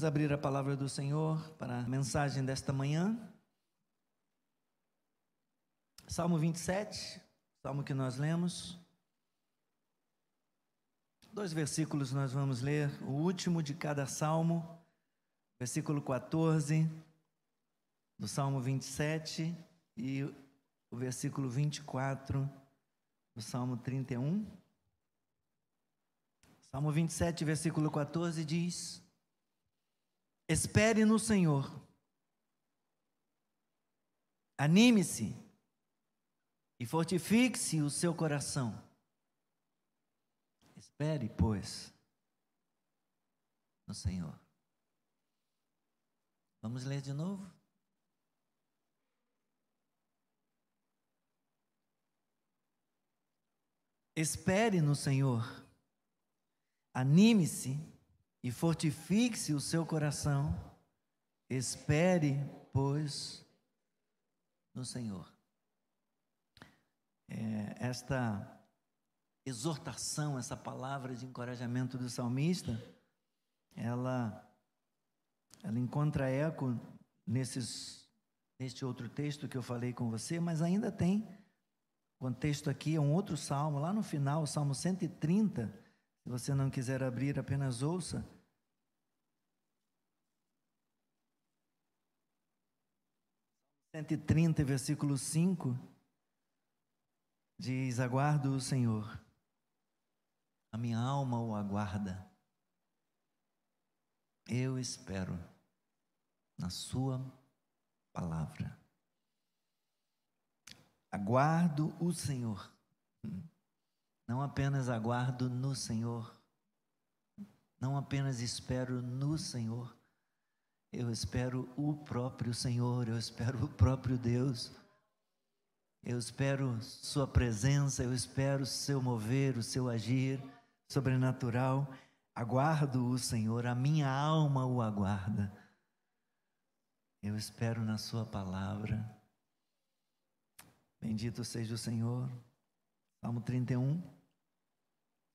Vamos abrir a palavra do Senhor para a mensagem desta manhã. Salmo 27, salmo que nós lemos. Dois versículos nós vamos ler, o último de cada salmo, versículo 14 do salmo 27 e o versículo 24 do salmo 31. Salmo 27, versículo 14 diz: Espere no Senhor. Anime-se e fortifique-se o seu coração. Espere, pois, no Senhor. Vamos ler de novo? Espere no Senhor. Anime-se e fortifique-se o seu coração. Espere, pois, no Senhor. É, esta exortação, essa palavra de encorajamento do salmista, ela, ela encontra eco nesses, neste outro texto que eu falei com você, mas ainda tem contexto aqui, é um outro salmo, lá no final, o salmo 130 se você não quiser abrir, apenas ouça. Cento e trinta, versículo 5, diz: Aguardo o Senhor, a minha alma o aguarda. Eu espero na Sua palavra. Aguardo o Senhor. Não apenas aguardo no Senhor, não apenas espero no Senhor, eu espero o próprio Senhor, eu espero o próprio Deus. Eu espero Sua presença, eu espero seu mover, o seu agir sobrenatural. Aguardo o Senhor, a minha alma o aguarda. Eu espero na Sua palavra. Bendito seja o Senhor. Salmo 31.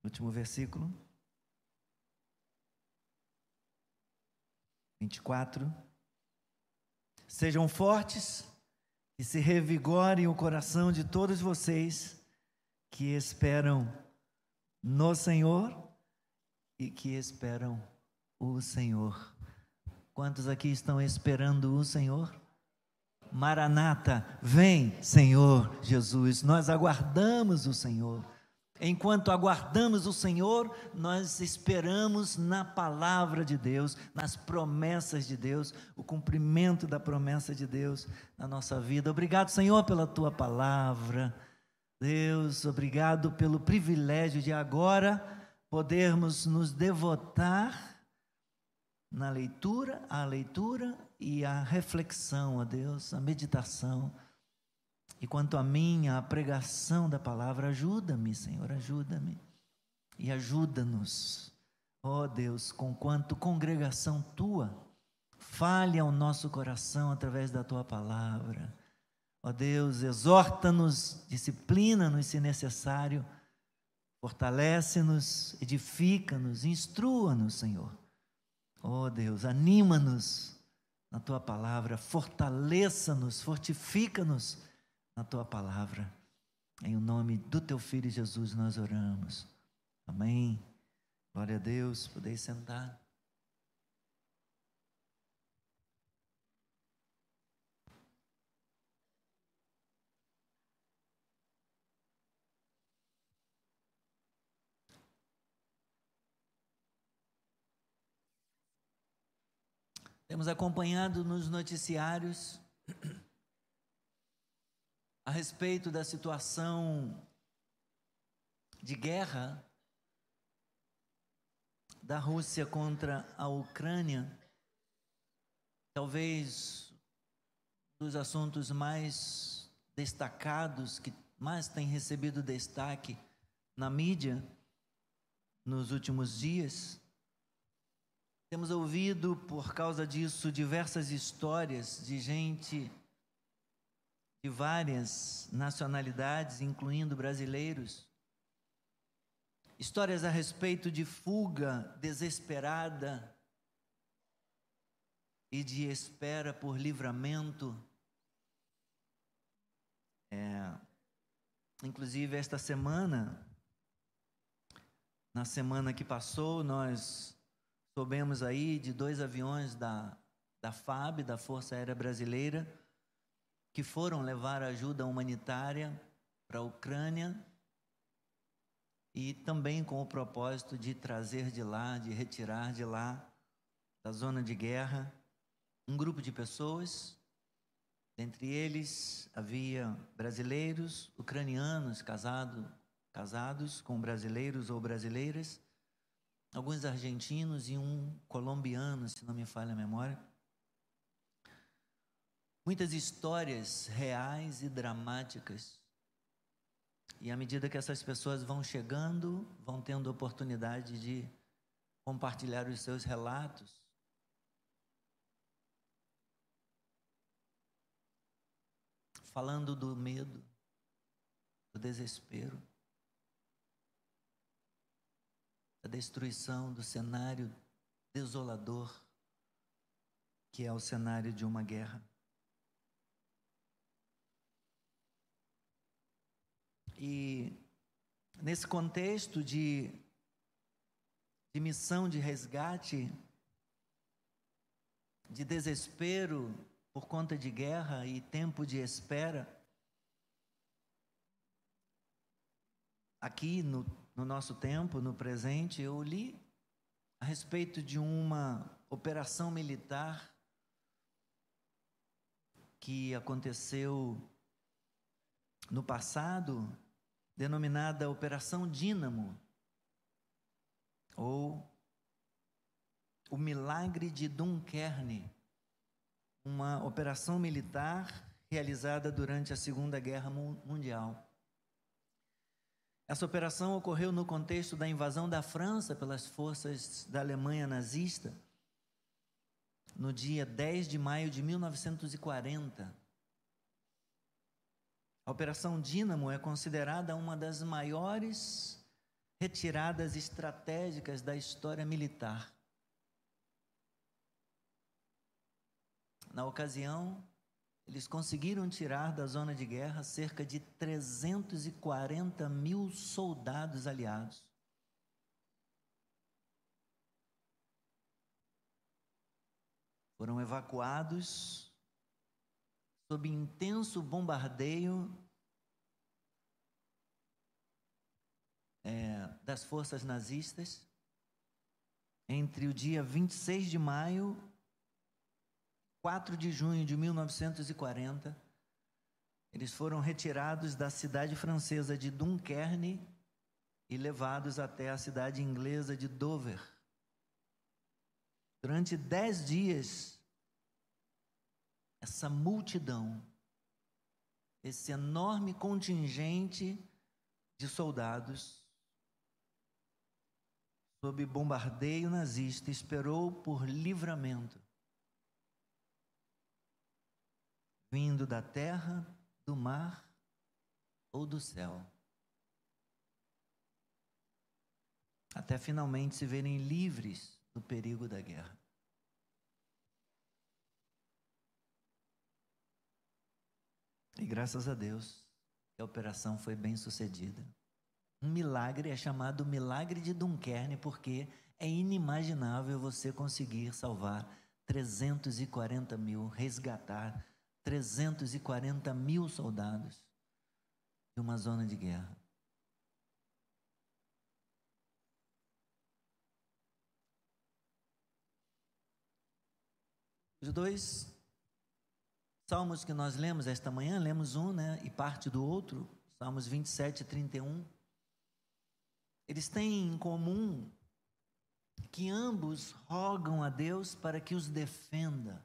Último versículo. 24. Sejam fortes e se revigorem o coração de todos vocês que esperam no Senhor e que esperam o Senhor. Quantos aqui estão esperando o Senhor? Maranata, vem, Senhor Jesus. Nós aguardamos o Senhor. Enquanto aguardamos o Senhor, nós esperamos na palavra de Deus, nas promessas de Deus, o cumprimento da promessa de Deus na nossa vida. Obrigado, Senhor, pela tua palavra. Deus, obrigado pelo privilégio de agora podermos nos devotar na leitura, à leitura e à reflexão, a Deus, a meditação e quanto a mim, a pregação da palavra, ajuda-me, Senhor, ajuda-me. E ajuda-nos, ó oh Deus, com quanto congregação tua, fale ao nosso coração através da tua palavra. Ó oh Deus, exorta-nos, disciplina-nos se necessário, fortalece-nos, edifica-nos, instrua-nos, Senhor. Ó oh Deus, anima-nos na tua palavra, fortaleça-nos, fortifica-nos na tua palavra. Em o nome do teu filho Jesus nós oramos. Amém. Glória a Deus. Podeis sentar. Temos acompanhado nos noticiários a respeito da situação de guerra da Rússia contra a Ucrânia, talvez dos assuntos mais destacados, que mais tem recebido destaque na mídia nos últimos dias. Temos ouvido, por causa disso, diversas histórias de gente de várias nacionalidades, incluindo brasileiros. Histórias a respeito de fuga desesperada e de espera por livramento. É, inclusive, esta semana, na semana que passou, nós soubemos aí de dois aviões da, da FAB, da Força Aérea Brasileira, que foram levar ajuda humanitária para a Ucrânia e também com o propósito de trazer de lá, de retirar de lá, da zona de guerra, um grupo de pessoas. Dentre eles havia brasileiros, ucranianos casado, casados com brasileiros ou brasileiras, alguns argentinos e um colombiano, se não me falha a memória. Muitas histórias reais e dramáticas e à medida que essas pessoas vão chegando, vão tendo oportunidade de compartilhar os seus relatos. Falando do medo, do desespero, da destruição, do cenário desolador que é o cenário de uma guerra. E nesse contexto de, de missão de resgate, de desespero por conta de guerra e tempo de espera, aqui no, no nosso tempo, no presente, eu li a respeito de uma operação militar que aconteceu no passado denominada Operação Dínamo, ou o Milagre de Dunkerque, uma operação militar realizada durante a Segunda Guerra Mundial. Essa operação ocorreu no contexto da invasão da França pelas forças da Alemanha nazista, no dia 10 de maio de 1940. A Operação Dínamo é considerada uma das maiores retiradas estratégicas da história militar. Na ocasião, eles conseguiram tirar da zona de guerra cerca de 340 mil soldados aliados. Foram evacuados sob intenso bombardeio é, das forças nazistas entre o dia 26 de maio 4 de junho de 1940, eles foram retirados da cidade francesa de Dunkerque e levados até a cidade inglesa de Dover. Durante dez dias, essa multidão, esse enorme contingente de soldados, sob bombardeio nazista, esperou por livramento, vindo da terra, do mar ou do céu. Até finalmente se verem livres do perigo da guerra. E graças a Deus, a operação foi bem sucedida. Um milagre é chamado milagre de Dunkerque porque é inimaginável você conseguir salvar 340 mil, resgatar 340 mil soldados de uma zona de guerra. Os dois Salmos que nós lemos esta manhã, lemos um, né, e parte do outro, Salmos 27 e 31. Eles têm em comum que ambos rogam a Deus para que os defenda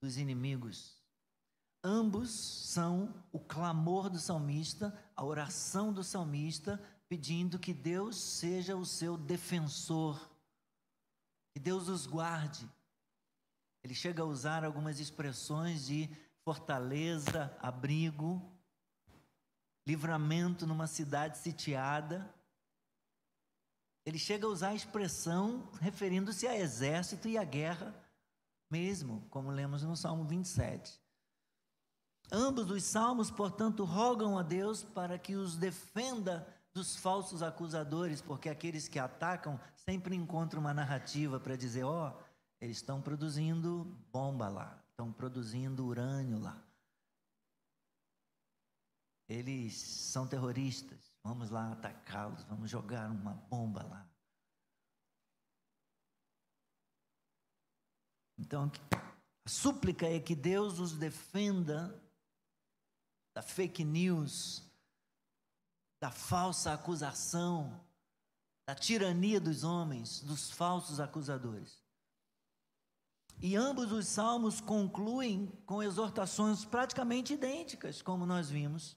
dos inimigos. Ambos são o clamor do salmista, a oração do salmista, pedindo que Deus seja o seu defensor, que Deus os guarde, ele chega a usar algumas expressões de fortaleza, abrigo, livramento numa cidade sitiada. Ele chega a usar a expressão referindo-se a exército e a guerra mesmo, como lemos no Salmo 27. Ambos os salmos, portanto, rogam a Deus para que os defenda dos falsos acusadores, porque aqueles que atacam sempre encontram uma narrativa para dizer: ó, oh, eles estão produzindo bomba lá, estão produzindo urânio lá. Eles são terroristas, vamos lá atacá-los, vamos jogar uma bomba lá. Então, a súplica é que Deus os defenda da fake news, da falsa acusação, da tirania dos homens, dos falsos acusadores. E ambos os salmos concluem com exortações praticamente idênticas, como nós vimos.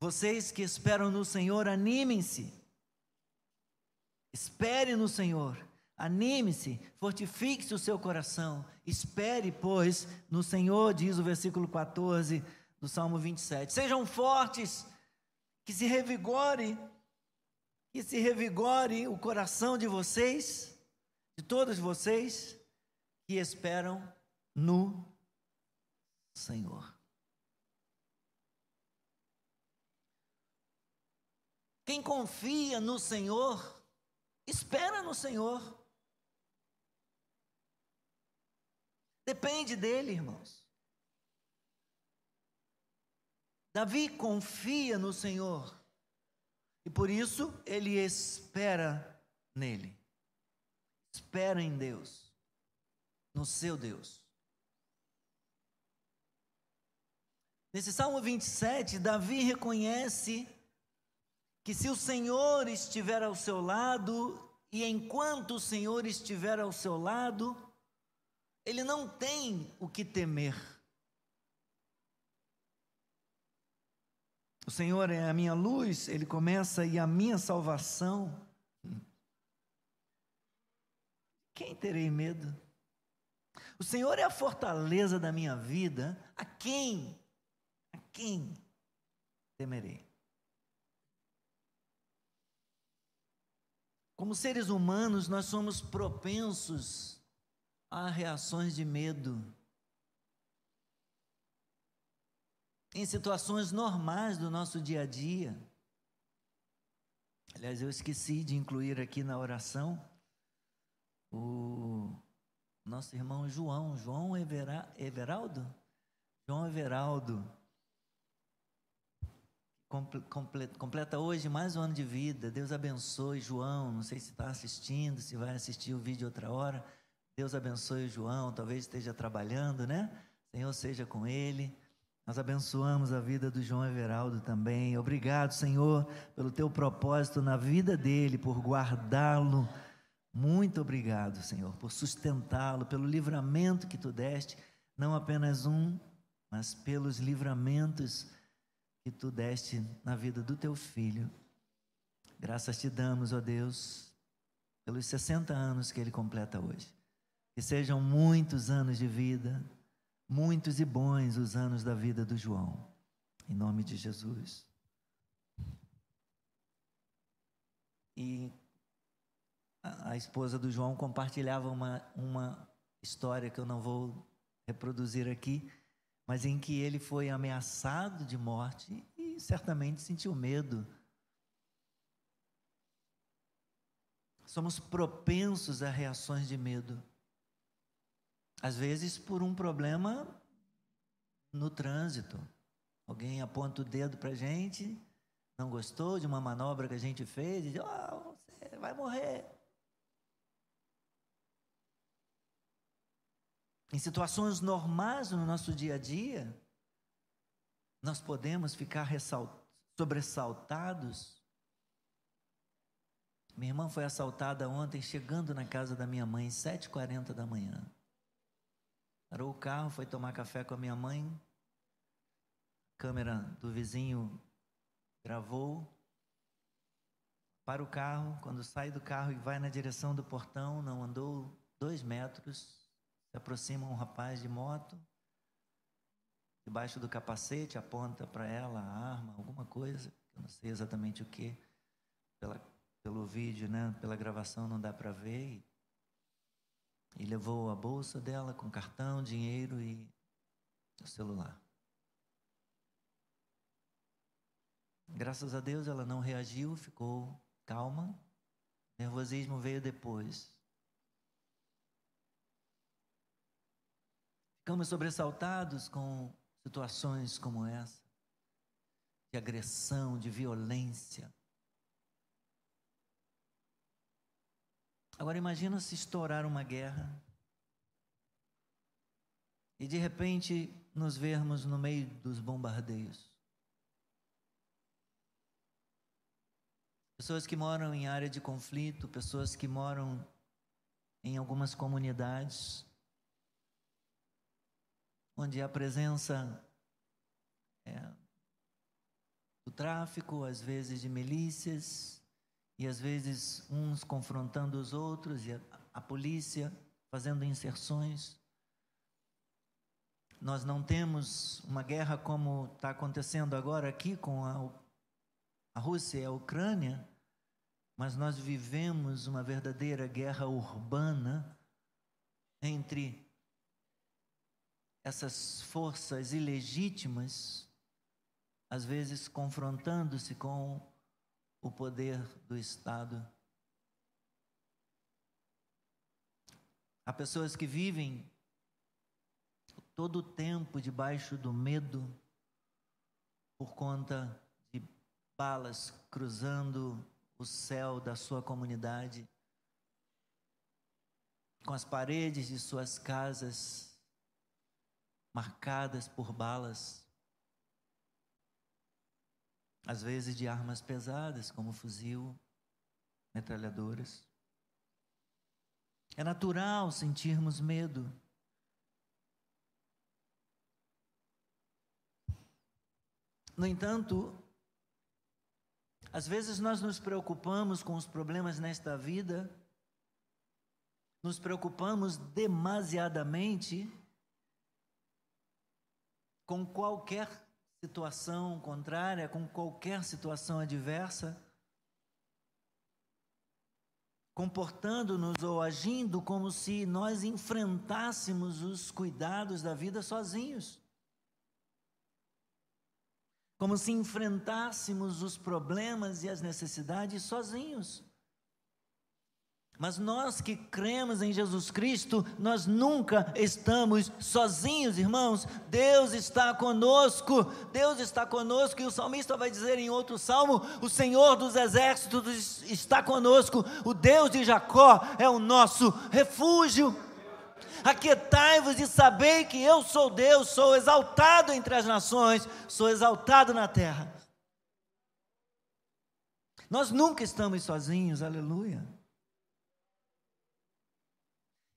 Vocês que esperam no Senhor, animem-se. Espere no Senhor. Anime-se, fortifique-se o seu coração. Espere, pois, no Senhor, diz o versículo 14 do Salmo 27. Sejam fortes, que se revigore, que se revigore o coração de vocês, de todos vocês que esperam no Senhor. Quem confia no Senhor, espera no Senhor. Depende dele, irmãos. Davi confia no Senhor e por isso ele espera nele. Espera em Deus, no seu Deus. Nesse Salmo 27, Davi reconhece que se o Senhor estiver ao seu lado, e enquanto o Senhor estiver ao seu lado, ele não tem o que temer. O Senhor é a minha luz, ele começa e a minha salvação. Quem terei medo? O Senhor é a fortaleza da minha vida, a quem? A quem temerei? Como seres humanos, nós somos propensos a reações de medo. em situações normais do nosso dia a dia. Aliás, eu esqueci de incluir aqui na oração o nosso irmão João, João Evera, Everaldo? João Everaldo, completa, hoje mais um ano de vida. Deus abençoe João. Não sei se está assistindo, se vai assistir o vídeo outra hora. Deus abençoe João, talvez esteja trabalhando, né? Senhor seja com ele. Nós abençoamos a vida do João Everaldo também. Obrigado, Senhor, pelo teu propósito na vida dele, por guardá-lo. Muito obrigado, Senhor, por sustentá-lo, pelo livramento que tu deste, não apenas um, mas pelos livramentos que tu deste na vida do teu filho. Graças te damos, ó Deus, pelos 60 anos que ele completa hoje. Que sejam muitos anos de vida muitos e bons os anos da vida do João. Em nome de Jesus. E a, esposa do João compartilhava uma, uma história que eu não vou reproduzir aqui, mas em que ele foi ameaçado de morte e certamente sentiu medo. Somos propensos a reações de medo. Às vezes por um problema no trânsito. Alguém aponta o dedo para a gente, não gostou de uma manobra que a gente fez, e diz: oh, você vai morrer. Em situações normais no nosso dia a dia, nós podemos ficar sobressaltados. Minha irmã foi assaltada ontem, chegando na casa da minha mãe, 7h40 da manhã. Parou o carro, foi tomar café com a minha mãe. A câmera do vizinho gravou. Para o carro, quando sai do carro e vai na direção do portão, não andou dois metros, se aproxima um rapaz de moto, debaixo do capacete, aponta para ela a arma, alguma coisa, eu não sei exatamente o que, pelo vídeo, né? Pela gravação não dá para ver. E levou a bolsa dela com cartão, dinheiro e o celular. Graças a Deus ela não reagiu, ficou calma. O nervosismo veio depois. Ficamos sobressaltados com situações como essa, de agressão, de violência. Agora imagina se estourar uma guerra e de repente nos vermos no meio dos bombardeios. Pessoas que moram em área de conflito, pessoas que moram em algumas comunidades, onde a presença é, do tráfico, às vezes de milícias, e às vezes uns confrontando os outros, e a, a polícia fazendo inserções. Nós não temos uma guerra como está acontecendo agora aqui com a, a Rússia e a Ucrânia, mas nós vivemos uma verdadeira guerra urbana entre essas forças ilegítimas, às vezes confrontando-se com o poder do Estado. Há pessoas que vivem todo o tempo debaixo do medo por conta de balas cruzando o céu da sua comunidade, com as paredes de suas casas marcadas por balas, às vezes de armas pesadas, como fuzil, metralhadoras. É natural sentirmos medo. No entanto, às vezes nós nos preocupamos com os problemas nesta vida, nos preocupamos demasiadamente com qualquer situação contrária, com qualquer situação adversa, comportando-nos ou agindo como se nós enfrentássemos os cuidados da vida sozinhos como se enfrentássemos os problemas e as necessidades sozinhos. Mas nós que cremos em Jesus Cristo, nós nunca estamos sozinhos, irmãos. Deus está conosco, Deus está conosco, e o salmista vai dizer em outro salmo: O Senhor dos exércitos está conosco, o Deus de Jacó é o nosso refúgio. Aquietai-vos e sabei que eu sou Deus, sou exaltado entre as nações, sou exaltado na terra. Nós nunca estamos sozinhos, aleluia.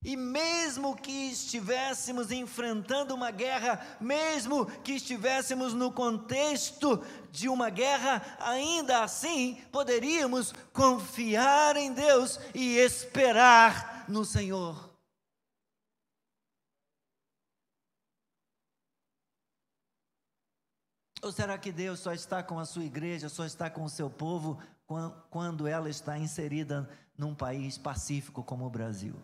E mesmo que estivéssemos enfrentando uma guerra, mesmo que estivéssemos no contexto de uma guerra, ainda assim poderíamos confiar em Deus e esperar no Senhor. Ou será que Deus só está com a sua igreja, só está com o seu povo quando ela está inserida num país pacífico como o Brasil?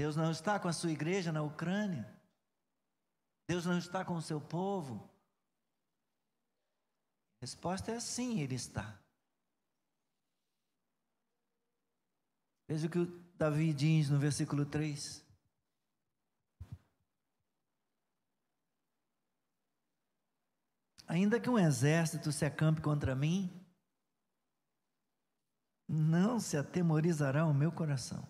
Deus não está com a sua igreja na Ucrânia? Deus não está com o seu povo? A resposta é sim, Ele está. Veja o que Davi diz no versículo 3. Ainda que um exército se acampe contra mim, não se atemorizará o meu coração.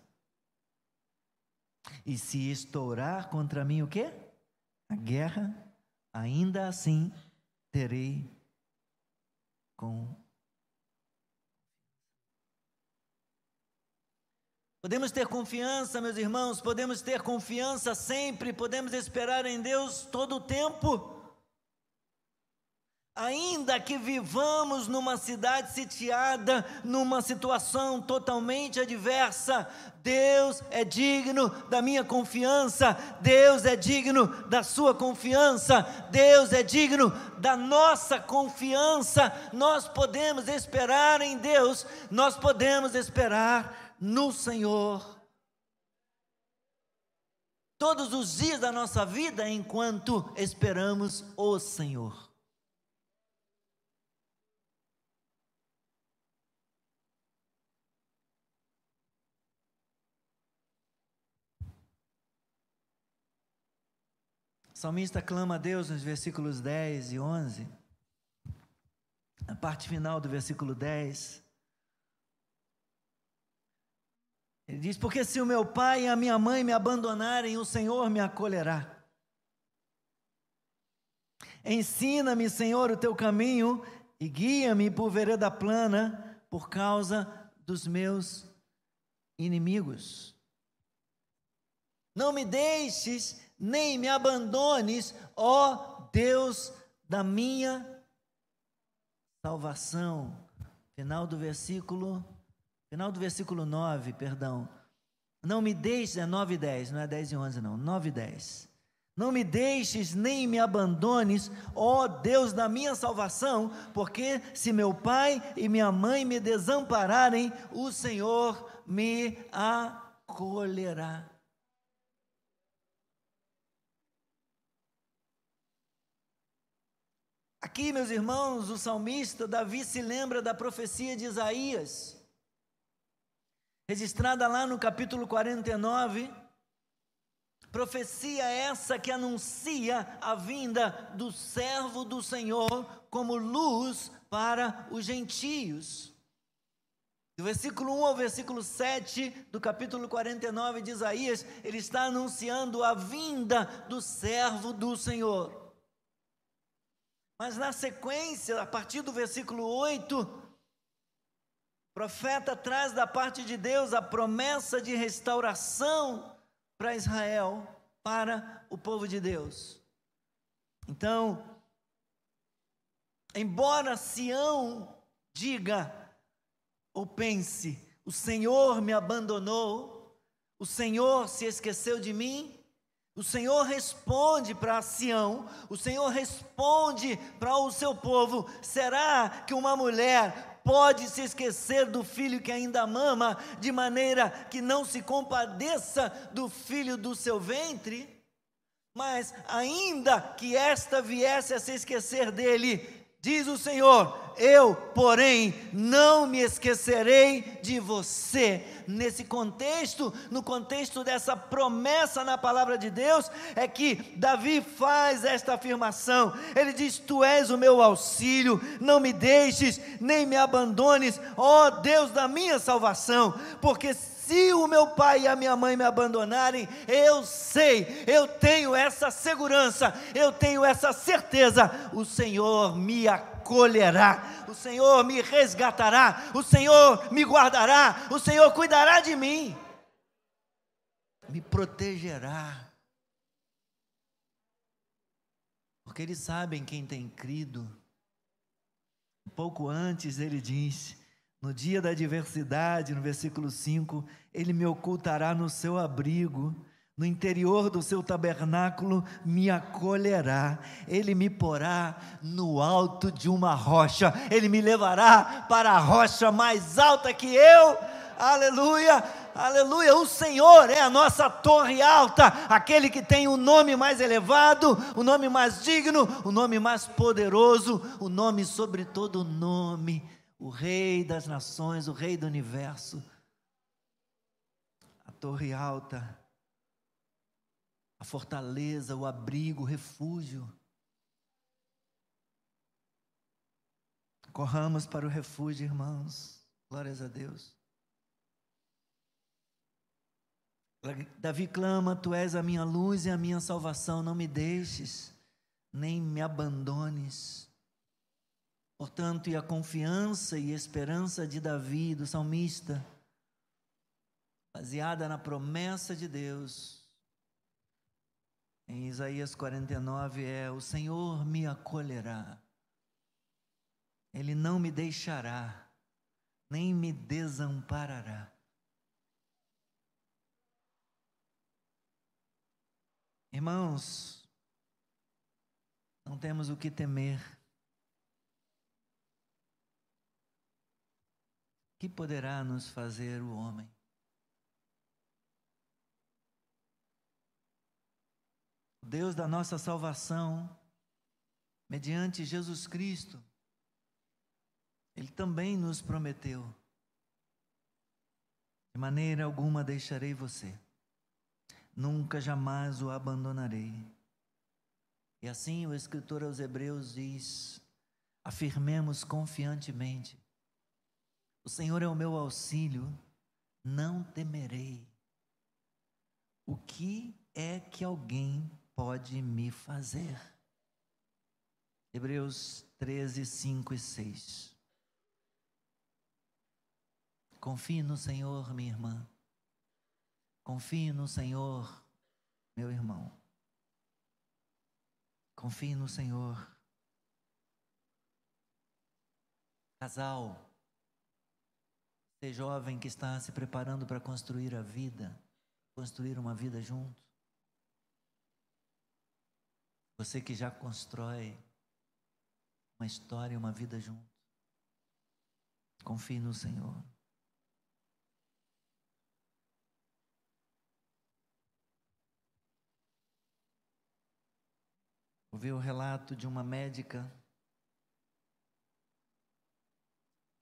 E se estourar contra mim o quê? A guerra, ainda assim terei com Podemos ter confiança, meus irmãos, podemos ter confiança sempre, podemos esperar em Deus todo o tempo. Ainda que vivamos numa cidade sitiada, numa situação totalmente adversa, Deus é digno da minha confiança, Deus é digno da sua confiança, Deus é digno da nossa confiança. Nós podemos esperar em Deus, nós podemos esperar no Senhor. Todos os dias da nossa vida, enquanto esperamos o Senhor. O salmista clama a Deus nos versículos 10 e 11. A parte final do versículo 10. Ele diz: Porque se o meu pai e a minha mãe me abandonarem, o Senhor me acolherá. Ensina-me, Senhor, o teu caminho e guia-me por vereda plana por causa dos meus inimigos. Não me deixes nem me abandones, ó Deus da minha salvação. Final do versículo, final do versículo 9, perdão. Não me deixes, é 9 e 10, não é 10 e 11 não, 9 e 10. Não me deixes nem me abandones, ó Deus da minha salvação, porque se meu pai e minha mãe me desampararem, o Senhor me acolherá. Aqui, meus irmãos, o salmista Davi se lembra da profecia de Isaías, registrada lá no capítulo 49. Profecia essa que anuncia a vinda do servo do Senhor como luz para os gentios. Do versículo 1 ao versículo 7 do capítulo 49 de Isaías, ele está anunciando a vinda do servo do Senhor. Mas na sequência, a partir do versículo 8, o profeta traz da parte de Deus a promessa de restauração para Israel, para o povo de Deus. Então, embora Sião diga ou pense, o Senhor me abandonou, o Senhor se esqueceu de mim, o Senhor responde para Sião, o Senhor responde para o seu povo: será que uma mulher pode se esquecer do filho que ainda mama, de maneira que não se compadeça do filho do seu ventre? Mas ainda que esta viesse a se esquecer dele, Diz o Senhor: Eu, porém, não me esquecerei de você. Nesse contexto, no contexto dessa promessa na palavra de Deus, é que Davi faz esta afirmação. Ele diz: Tu és o meu auxílio, não me deixes, nem me abandones, ó Deus da minha salvação, porque se o meu pai e a minha mãe me abandonarem, eu sei, eu tenho essa segurança, eu tenho essa certeza, o Senhor me acolherá, o Senhor me resgatará, o Senhor me guardará, o Senhor cuidará de mim, me protegerá. Porque eles sabem quem tem crido. Pouco antes ele disse: no dia da adversidade, no versículo 5, ele me ocultará no seu abrigo, no interior do seu tabernáculo me acolherá, ele me porá no alto de uma rocha, ele me levará para a rocha mais alta que eu. Aleluia, aleluia. O Senhor é a nossa torre alta, aquele que tem o nome mais elevado, o nome mais digno, o nome mais poderoso, o nome sobre todo nome o Rei das nações, o Rei do universo, a torre alta, a fortaleza, o abrigo, o refúgio. Corramos para o refúgio, irmãos. Glórias a Deus. Davi clama: Tu és a minha luz e a minha salvação, não me deixes, nem me abandones. Portanto, e a confiança e esperança de Davi, do salmista, baseada na promessa de Deus, em Isaías 49 é: O Senhor me acolherá. Ele não me deixará, nem me desamparará. Irmãos, não temos o que temer. Que poderá nos fazer o homem? Deus da nossa salvação, mediante Jesus Cristo, Ele também nos prometeu: de maneira alguma deixarei você, nunca jamais o abandonarei. E assim o escritor aos Hebreus diz: afirmemos confiantemente: o Senhor é o meu auxílio, não temerei. O que é que alguém pode me fazer? Hebreus 13, 5 e 6. Confie no Senhor, minha irmã. Confie no Senhor, meu irmão. Confie no Senhor. Casal, você jovem que está se preparando para construir a vida, construir uma vida junto. Você que já constrói uma história, uma vida junto. Confie no Senhor. Ouvi o relato de uma médica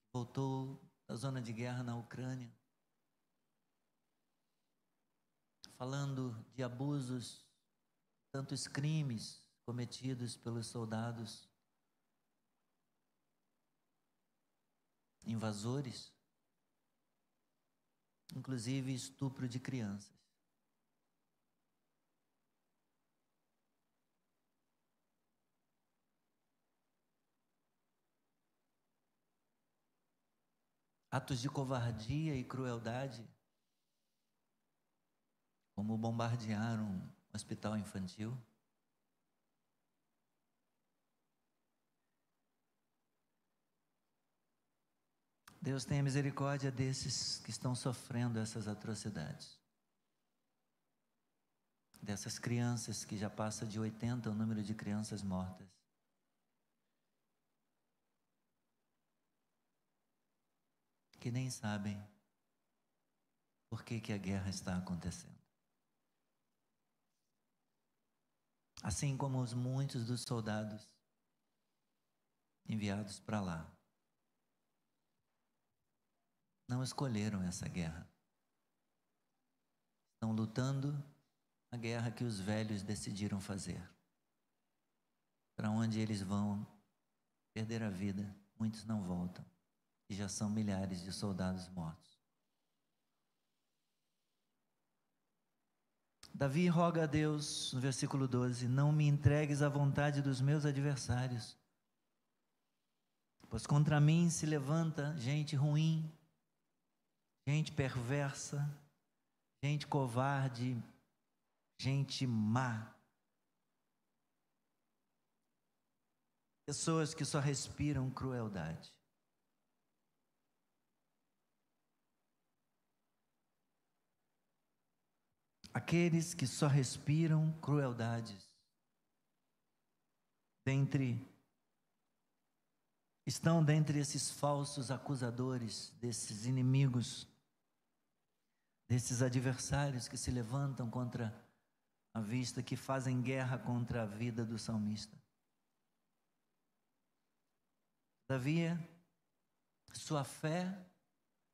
que voltou da zona de guerra na Ucrânia, falando de abusos, tantos crimes cometidos pelos soldados invasores, inclusive estupro de crianças. Atos de covardia e crueldade, como bombardear um hospital infantil. Deus tenha misericórdia desses que estão sofrendo essas atrocidades. Dessas crianças que já passa de 80 o número de crianças mortas. Que nem sabem por que, que a guerra está acontecendo. Assim como os muitos dos soldados enviados para lá não escolheram essa guerra. Estão lutando a guerra que os velhos decidiram fazer. Para onde eles vão perder a vida, muitos não voltam e já são milhares de soldados mortos. Davi roga a Deus, no versículo 12: Não me entregues à vontade dos meus adversários, pois contra mim se levanta gente ruim, gente perversa, gente covarde, gente má. Pessoas que só respiram crueldade. Aqueles que só respiram crueldades. Dentre estão dentre esses falsos acusadores, desses inimigos, desses adversários que se levantam contra a vista, que fazem guerra contra a vida do salmista. Todavia, sua fé,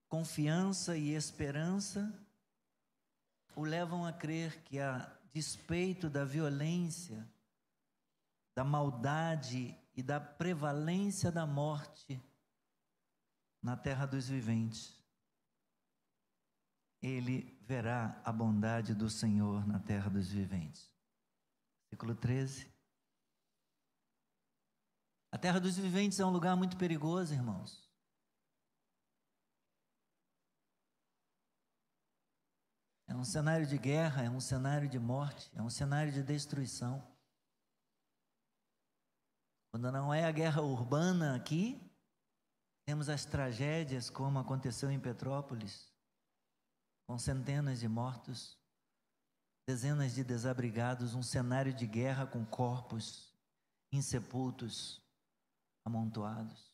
confiança e esperança o levam a crer que, a despeito da violência, da maldade e da prevalência da morte na terra dos viventes, ele verá a bondade do Senhor na terra dos viventes. Versículo 13. A terra dos viventes é um lugar muito perigoso, irmãos. É um cenário de guerra, é um cenário de morte, é um cenário de destruição. Quando não é a guerra urbana aqui, Temos as tragédias, como aconteceu em Petrópolis, com centenas de mortos, dezenas de desabrigados, um cenário de guerra com corpos insepultos, amontoados.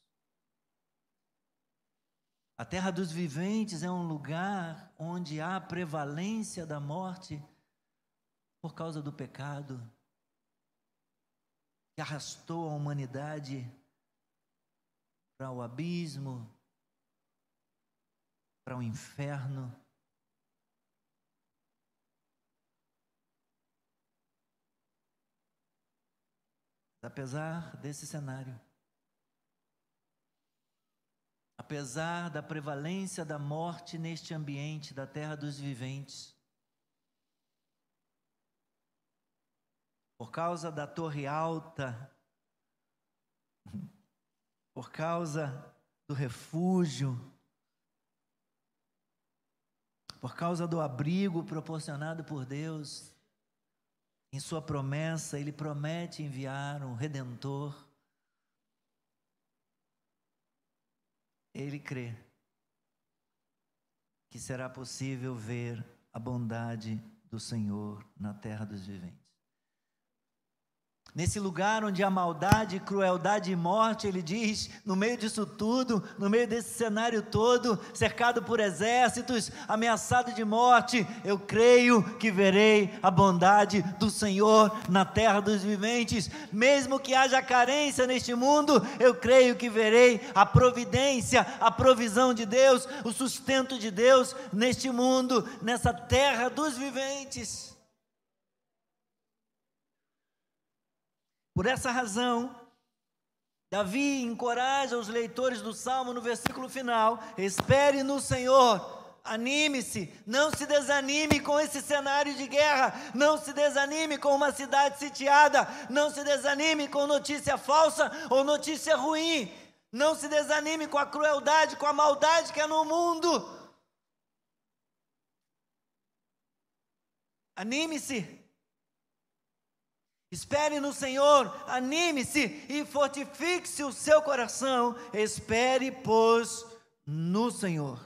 A terra dos viventes é um lugar onde há prevalência da morte por causa do pecado que arrastou a humanidade para o abismo, para o inferno. Apesar desse cenário, apesar da prevalência da morte neste ambiente da terra dos viventes, por causa da torre alta, por causa do refúgio, por causa do abrigo proporcionado por Deus, em Sua promessa, Ele promete enviar um redentor. Ele crê que será possível ver a bondade do Senhor na terra dos viventes. Nesse lugar onde há maldade, crueldade e morte, ele diz, no meio disso tudo, no meio desse cenário todo, cercado por exércitos, ameaçado de morte, eu creio que verei a bondade do Senhor na terra dos viventes. Mesmo que haja carência neste mundo, eu creio que verei a providência, a provisão de Deus, o sustento de Deus neste mundo, nessa terra dos viventes. Por essa razão, Davi encoraja os leitores do salmo no versículo final: espere no Senhor, anime-se, não se desanime com esse cenário de guerra, não se desanime com uma cidade sitiada, não se desanime com notícia falsa ou notícia ruim, não se desanime com a crueldade, com a maldade que é no mundo. Anime-se. Espere no Senhor, anime-se e fortifique-se o seu coração. Espere, pois, no Senhor.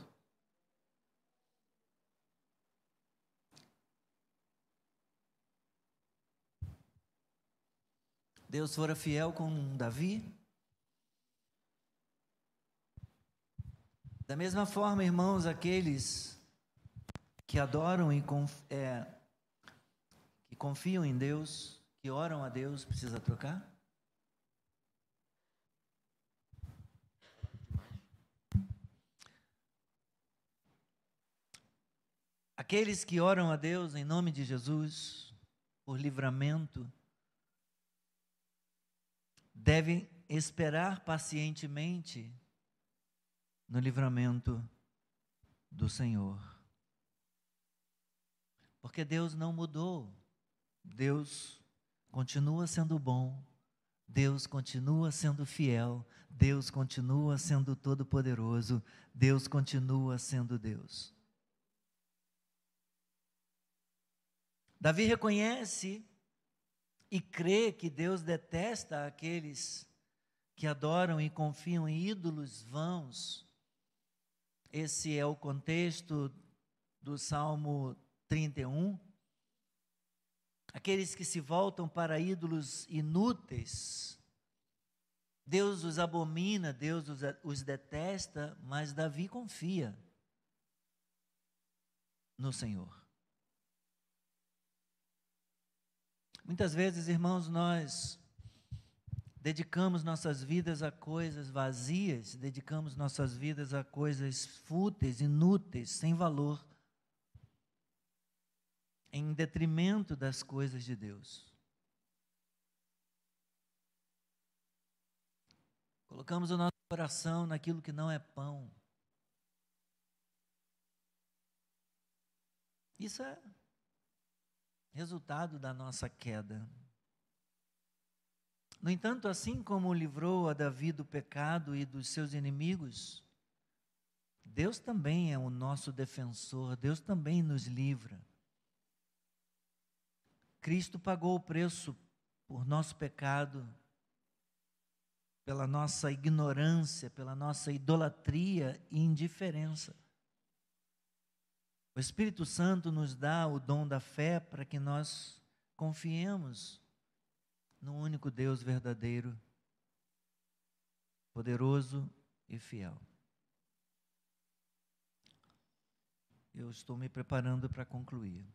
Deus fora fiel com Davi. Da mesma forma, irmãos, aqueles que adoram e, é, que confiam em Deus, que oram a Deus precisa trocar? Aqueles que oram a Deus em nome de Jesus, por livramento, devem esperar pacientemente no livramento do Senhor. Porque Deus não mudou. Deus continua sendo bom, Deus continua sendo fiel, Deus continua sendo todo-poderoso, Deus continua sendo Deus. Davi reconhece e crê que Deus detesta aqueles que adoram e confiam em ídolos vãos. Esse é o contexto do Salmo 31 aqueles que se voltam para ídolos inúteis. Deus os abomina, Deus os, detesta, mas Davi confia no Senhor. Muitas vezes, irmãos, nós dedicamos nossas vidas a coisas vazias, dedicamos nossas vidas a coisas fúteis, inúteis, sem valor em detrimento das coisas de Deus. Colocamos o nosso coração naquilo que não é pão. Isso é resultado da nossa queda. No entanto, assim como livrou a Davi do pecado e dos seus inimigos, Deus também é o nosso defensor, Deus também nos livra. Cristo pagou o preço por nosso pecado. pela nossa ignorância, pela nossa idolatria e indiferença. O Espírito Santo nos dá o dom da fé para que nós confiemos no único Deus verdadeiro, poderoso e fiel. Eu estou me preparando para concluir.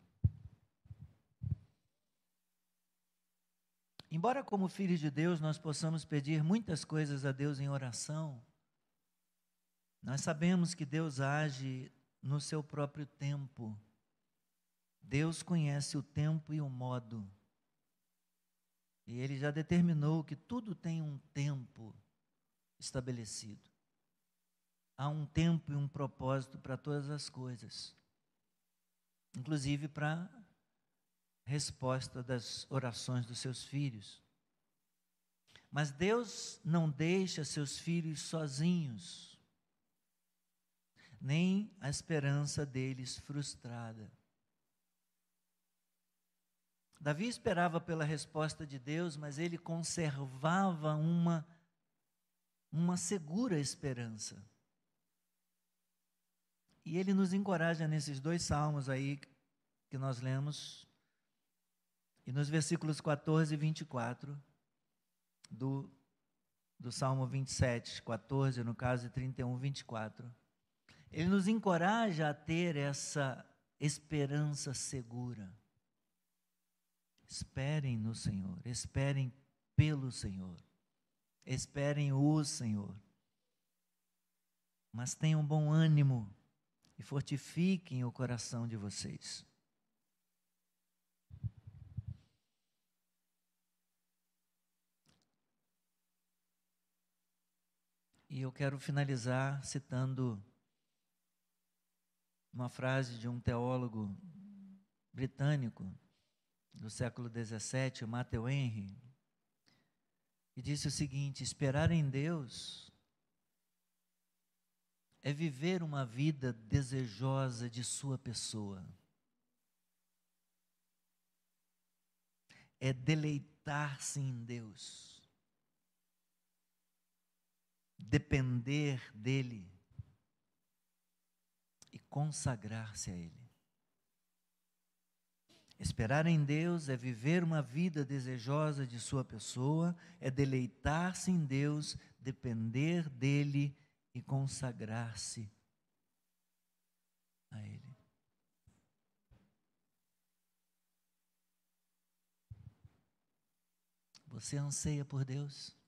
Embora, como filhos de Deus, nós possamos pedir muitas coisas a Deus em oração, nós sabemos que Deus age no seu próprio tempo. Deus conhece o tempo e o modo. E Ele já determinou que tudo tem um tempo estabelecido. Há um tempo e um propósito para todas as coisas, inclusive para resposta das orações dos seus filhos. Mas Deus não deixa seus filhos sozinhos, nem a esperança deles frustrada. Davi esperava pela resposta de Deus, mas ele conservava uma, uma segura esperança. E ele nos encoraja nesses dois salmos aí que nós lemos, e nos versículos 14 e 24 do, do Salmo 27, 14, no caso, e 31, 24. Ele nos encoraja a ter essa esperança segura. Esperem no Senhor, esperem pelo Senhor, esperem o Senhor. Mas tenham bom ânimo e fortifiquem o coração de vocês. E eu quero finalizar citando uma frase de um teólogo britânico do século XVII, Matthew Henry, que disse o seguinte: esperar em Deus é viver uma vida desejosa de Sua pessoa. É deleitar-se em Deus. Depender dEle. E consagrar-se a Ele. Esperar em Deus é viver uma vida desejosa de Sua pessoa, é deleitar-se em Deus, depender dEle e consagrar-se a Ele. Você anseia por Deus?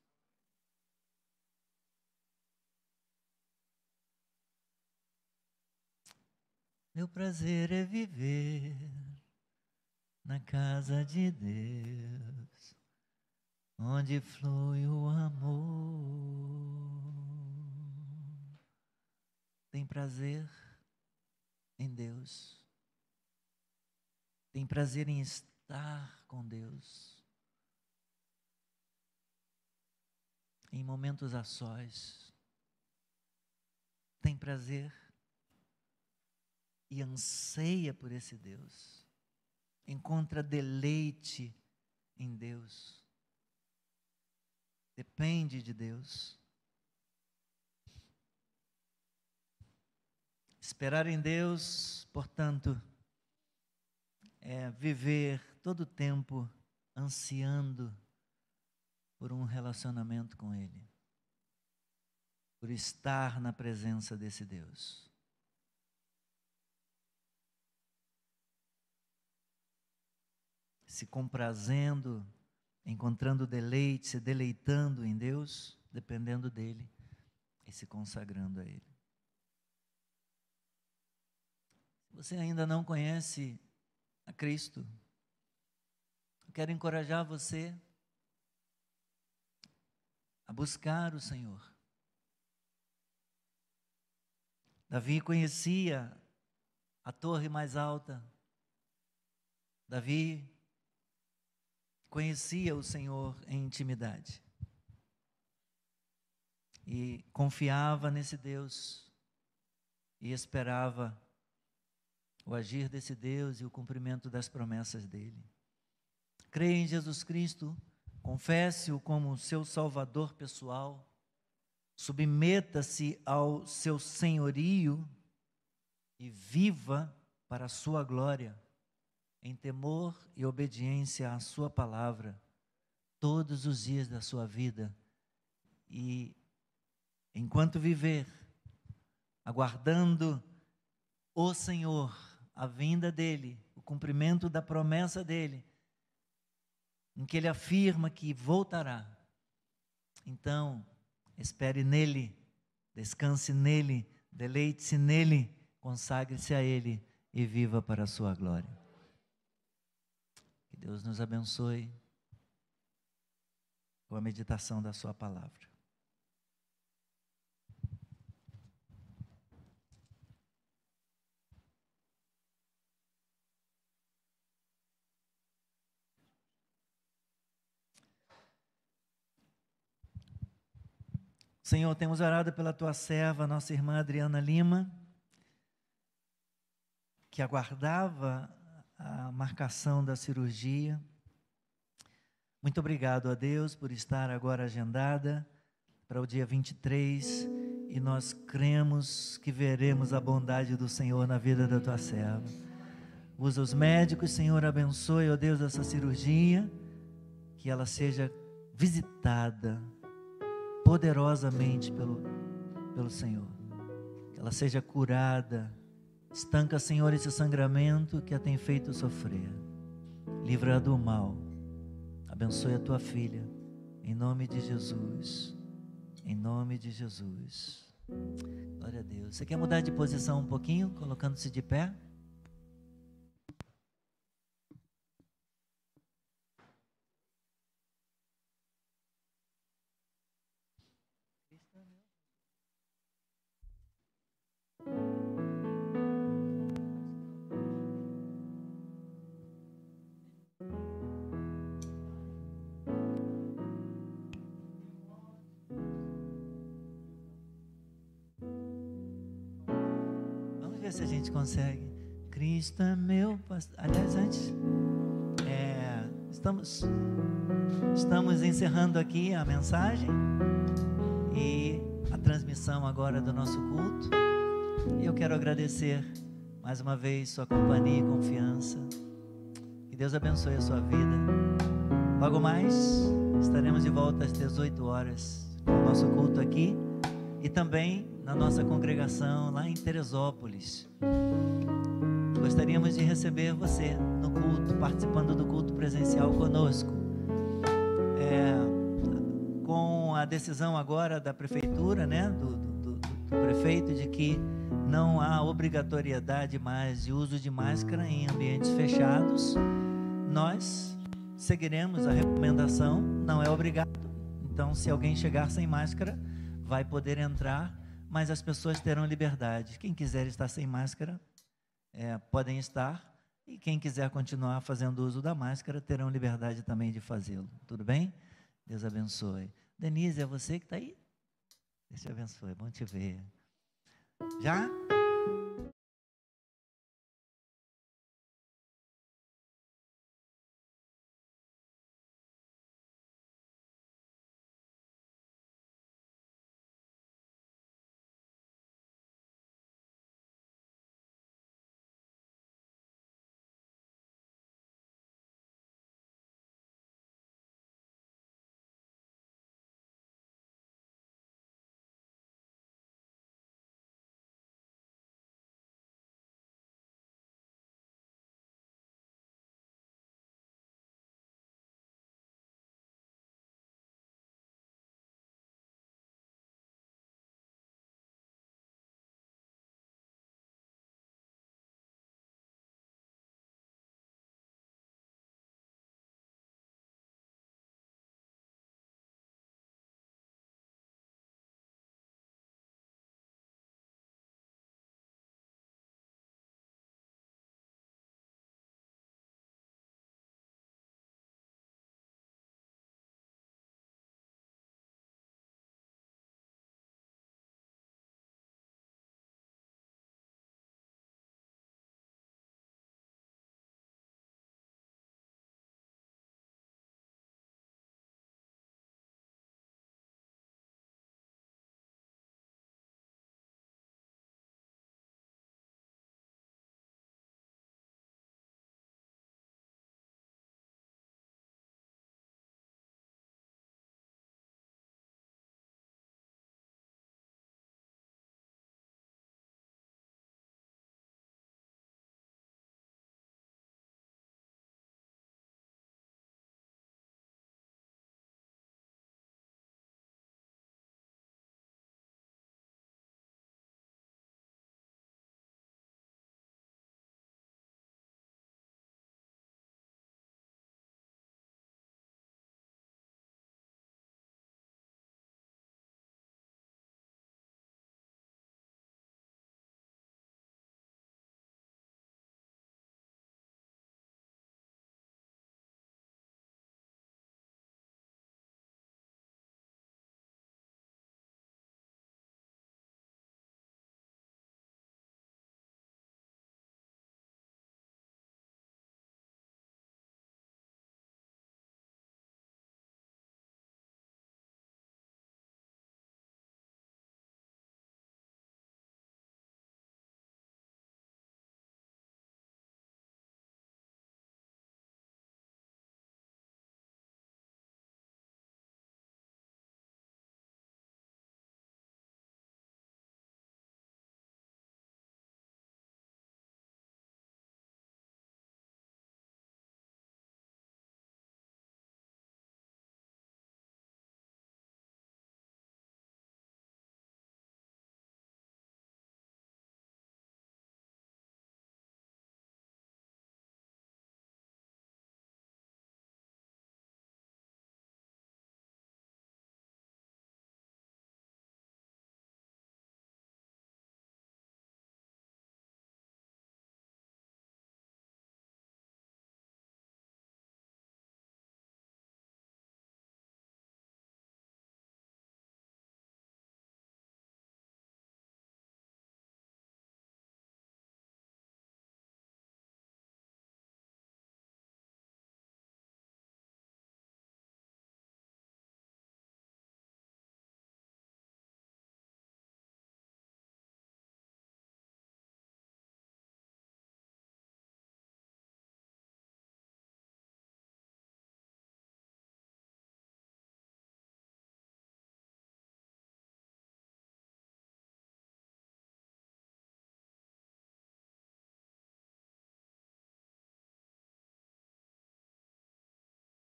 Meu prazer é viver na casa de Deus, onde flui o amor. Tem prazer em Deus, tem prazer em estar com Deus, em momentos a sós, tem prazer e anseia por esse Deus, encontra deleite em Deus, depende de Deus. Esperar em Deus, portanto, é viver todo o tempo ansiando por um relacionamento com Ele, por estar na presença desse Deus. Se comprazendo, encontrando deleite, se deleitando em Deus, dependendo dEle e se consagrando a Ele. você ainda não conhece a Cristo, eu quero encorajar você a buscar o Senhor. Davi conhecia a torre mais alta. Davi conhecia o Senhor em intimidade. E confiava nesse Deus e esperava o agir desse Deus e o cumprimento das promessas dele. Creia em Jesus Cristo confesse-o como seu salvador pessoal, submeta-se ao seu senhorio e viva para a sua glória, em temor e obediência à sua palavra, todos os dias da sua vida. E enquanto viver, aguardando o Senhor, a vinda dele, o cumprimento da promessa dele, em que ele afirma que voltará. Então, espere nele, descanse nele, deleite-se nele, consagre-se a ele e viva para a sua glória. Deus nos abençoe com a meditação da sua palavra. Senhor, temos orado pela tua serva, nossa irmã Adriana Lima, que aguardava a marcação da cirurgia. Muito obrigado a Deus por estar agora agendada para o dia 23 e nós cremos que veremos a bondade do Senhor na vida da tua serva. Usa os médicos, Senhor, abençoe, ó Deus, essa cirurgia, que ela seja visitada poderosamente pelo, pelo Senhor. Que ela seja curada. Estanca, Senhor, esse sangramento que a tem feito sofrer. Livra-a do mal. Abençoe a tua filha. Em nome de Jesus. Em nome de Jesus. Glória a Deus. Você quer mudar de posição um pouquinho, colocando-se de pé? Se a gente consegue. Cristo é meu pastor. Aliás, antes, é, estamos, estamos encerrando aqui a mensagem e a transmissão agora do nosso culto. E eu quero agradecer mais uma vez sua companhia e confiança. Que Deus abençoe a sua vida. Logo mais, estaremos de volta às 18 horas com o nosso culto aqui e também na nossa congregação lá em Teresópolis. Gostaríamos de receber você no culto, participando do culto presencial conosco. É, com a decisão agora da prefeitura, né, do, do, do, prefeito, de que não há obrigatoriedade mais de uso de máscara em ambientes fechados, nós seguiremos a recomendação, não é obrigado. Então, se alguém chegar sem máscara, vai poder entrar mas as pessoas terão liberdade. Quem quiser estar sem máscara, é, podem estar, e quem quiser continuar fazendo uso da máscara, terão liberdade também de fazê-lo. Tudo bem? Deus abençoe. Denise, é você que está aí? Deus te abençoe, bom te ver. Já?